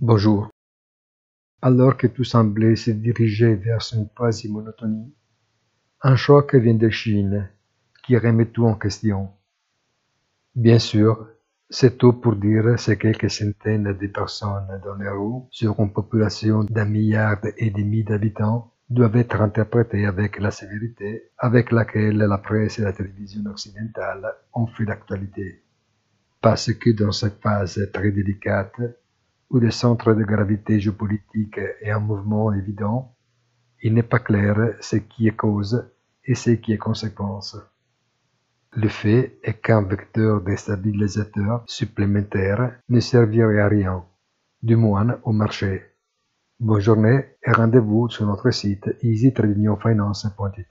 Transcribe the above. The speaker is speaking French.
Bonjour. Alors que tout semblait se diriger vers une quasi-monotonie, un choc vient de Chine qui remet tout en question. Bien sûr, c'est tout pour dire ces quelques centaines de personnes dans les rues sur une population d'un milliard et demi d'habitants doivent être interprétées avec la sévérité avec laquelle la presse et la télévision occidentale ont fait l'actualité. Parce que dans cette phase très délicate, où le centre de gravité géopolitique est un mouvement évident, il n'est pas clair ce qui est cause et ce qui est conséquence. Le fait est qu'un vecteur déstabilisateur supplémentaire ne servirait à rien, du moins au marché. Bonne journée et rendez-vous sur notre site easytradingfinance.it.